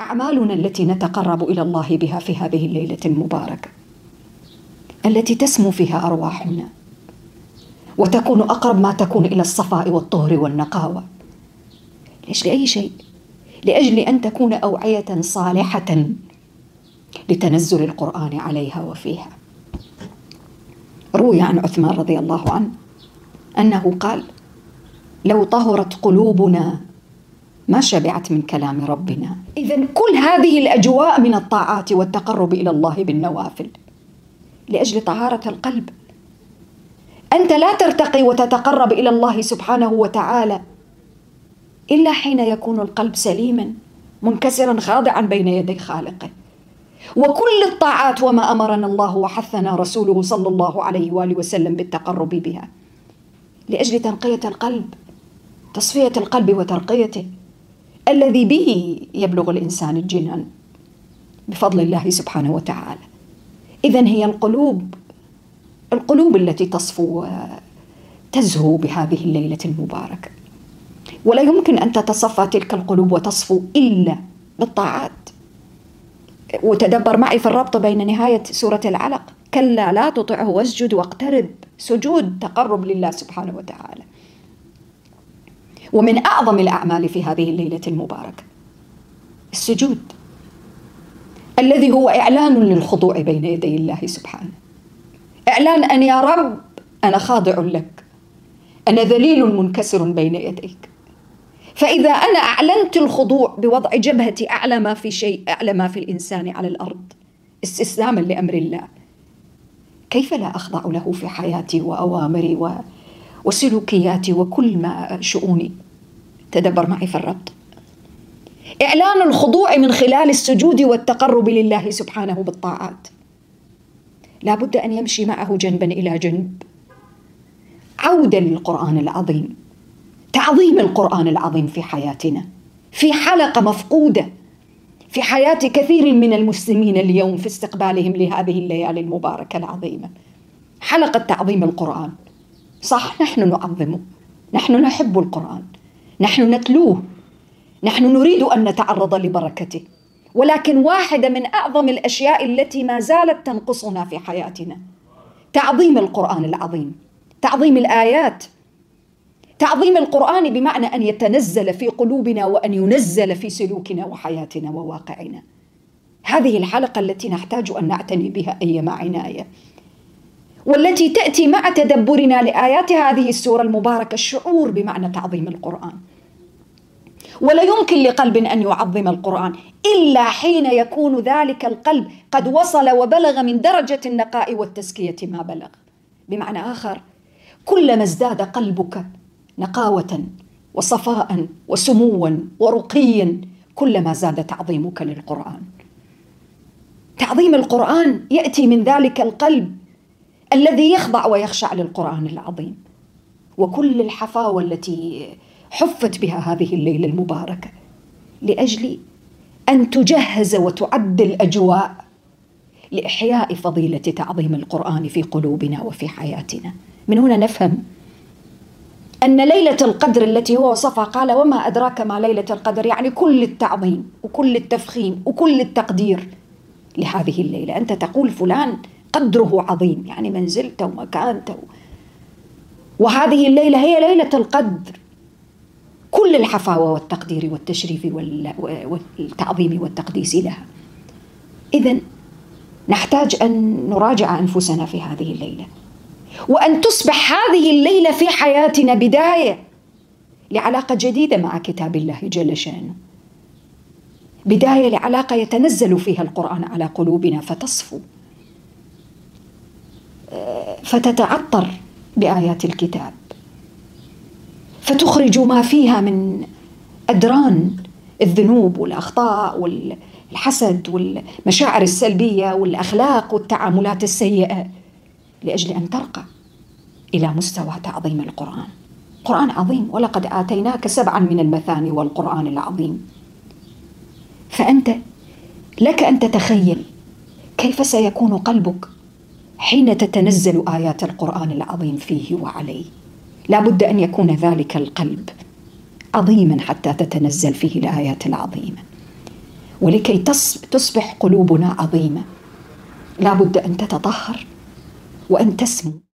أعمالنا التي نتقرب إلى الله بها في هذه الليلة المباركة التي تسمو فيها أرواحنا وتكون أقرب ما تكون إلى الصفاء والطهر والنقاوة. لاجل اي شيء. لأجل أن تكون أوعية صالحة لتنزل القرآن عليها وفيها. روي عن عثمان رضي الله عنه أنه قال لو طهرت قلوبنا ما شبعت من كلام ربنا. اذا كل هذه الأجواء من الطاعات والتقرب إلى الله بالنوافل. لأجل طهارة القلب. أنت لا ترتقي وتتقرب إلى الله سبحانه وتعالى إلا حين يكون القلب سليما منكسرا خاضعا بين يدي خالقه. وكل الطاعات وما أمرنا الله وحثنا رسوله صلى الله عليه وآله وسلم بالتقرب بها. لأجل تنقية القلب تصفية القلب وترقيته. الذي به يبلغ الإنسان الجنان بفضل الله سبحانه وتعالى. اذا هي القلوب القلوب التي تصفو وتزهو بهذه الليلة المباركة. ولا يمكن أن تتصفى تلك القلوب وتصفو إلا بالطاعات. وتدبر معي في الربط بين نهاية سورة العلق. كلا لا تطعه واسجد واقترب. سجود تقرب لله سبحانه وتعالى. ومن أعظم الأعمال في هذه الليلة المباركة. السجود. الذي هو إعلان للخضوع بين يدي الله سبحانه. إعلان أن يا رب أنا خاضع لك. أنا ذليل منكسر بين يديك. فإذا أنا أعلنت الخضوع بوضع جبهتي أعلى ما في شيء أعلى ما في الإنسان على الأرض. استسلاما لأمر الله. كيف لا أخضع له في حياتي وأوامري و وسلوكياتي وكل ما شؤوني تدبر معي في الربط. إعلان الخضوع من خلال السجود والتقرب لله سبحانه بالطاعات. لا بد أن يمشي معه جنبا إلى جنب. عوده للقرآن العظيم. تعظيم القرآن العظيم في حياتنا. في حلقة مفقودة في حياة كثير من المسلمين اليوم في استقبالهم لهذه الليالي المباركة العظيمة. حلقة تعظيم القرآن. صح نحن نعظمه. نحن نحب القرآن. نحن نتلوه. نحن نريد أن نتعرض لبركته. ولكن واحدة من أعظم الأشياء التي ما زالت تنقصنا في حياتنا تعظيم القرآن العظيم. تعظيم الآيات. تعظيم القرآن بمعنى أن يتنزل في قلوبنا وأن ينزل في سلوكنا وحياتنا وواقعنا. هذه الحلقة التي نحتاج أن نعتني بها ايما عناية. والتي تأتي مع تدبرنا لآيات هذه السورة المباركة الشعور بمعنى تعظيم القرآن. ولا يمكن لقلب أن يعظم القرآن إلا حين يكون ذلك القلب قد وصل وبلغ من درجة النقاء والتزكية ما بلغ. بمعنى آخر كلما ازداد قلبك نقاوة وصفاء وسموا ورقيا كلما زاد تعظيمك للقرآن. تعظيم القرآن يأتي من ذلك القلب الذي يخضع ويخشع للقرآن العظيم. وكل الحفاوة التي حفت بها هذه الليلة المباركة لأجل أن تجهز وتعد الأجواء لإحياء فضيلة تعظيم القرآن في قلوبنا وفي حياتنا. من هنا نفهم أن ليلة القدر التي هو وصفها قال وما أدراك ما ليلة القدر؟ يعني كل التعظيم وكل التفخيم وكل التقدير لهذه الليلة. أنت تقول فلان قدره عظيم يعني منزلته ومكانته وهذه الليلة هي ليلة القدر. كل الحفاوة والتقدير والتشريف والتعظيم والتقديس لها. إذا نحتاج أن نراجع أنفسنا في هذه الليلة. وأن تصبح هذه الليلة في حياتنا بداية لعلاقة جديدة مع كتاب الله جل شأنه. بداية لعلاقة يتنزل فيها القرآن على قلوبنا فتصفو. فتتعطر بآيات الكتاب. فتخرج ما فيها من أدران الذنوب والأخطاء والحسد والمشاعر السلبية والأخلاق والتعاملات السيئة لأجل أن ترقى إلى مستوى تعظيم القرآن. قرآن عظيم ولقد آتيناك سبعا من المثاني والقرآن العظيم. فأنت لك أن تتخيل كيف سيكون قلبك حين تتنزل آيات القرآن العظيم فيه وعليه. لا بد أن يكون ذلك القلب عظيما حتى تتنزل فيه الآيات العظيمة. ولكي تصبح قلوبنا عظيمة. لا بد أن تتطهر وأن تسمو.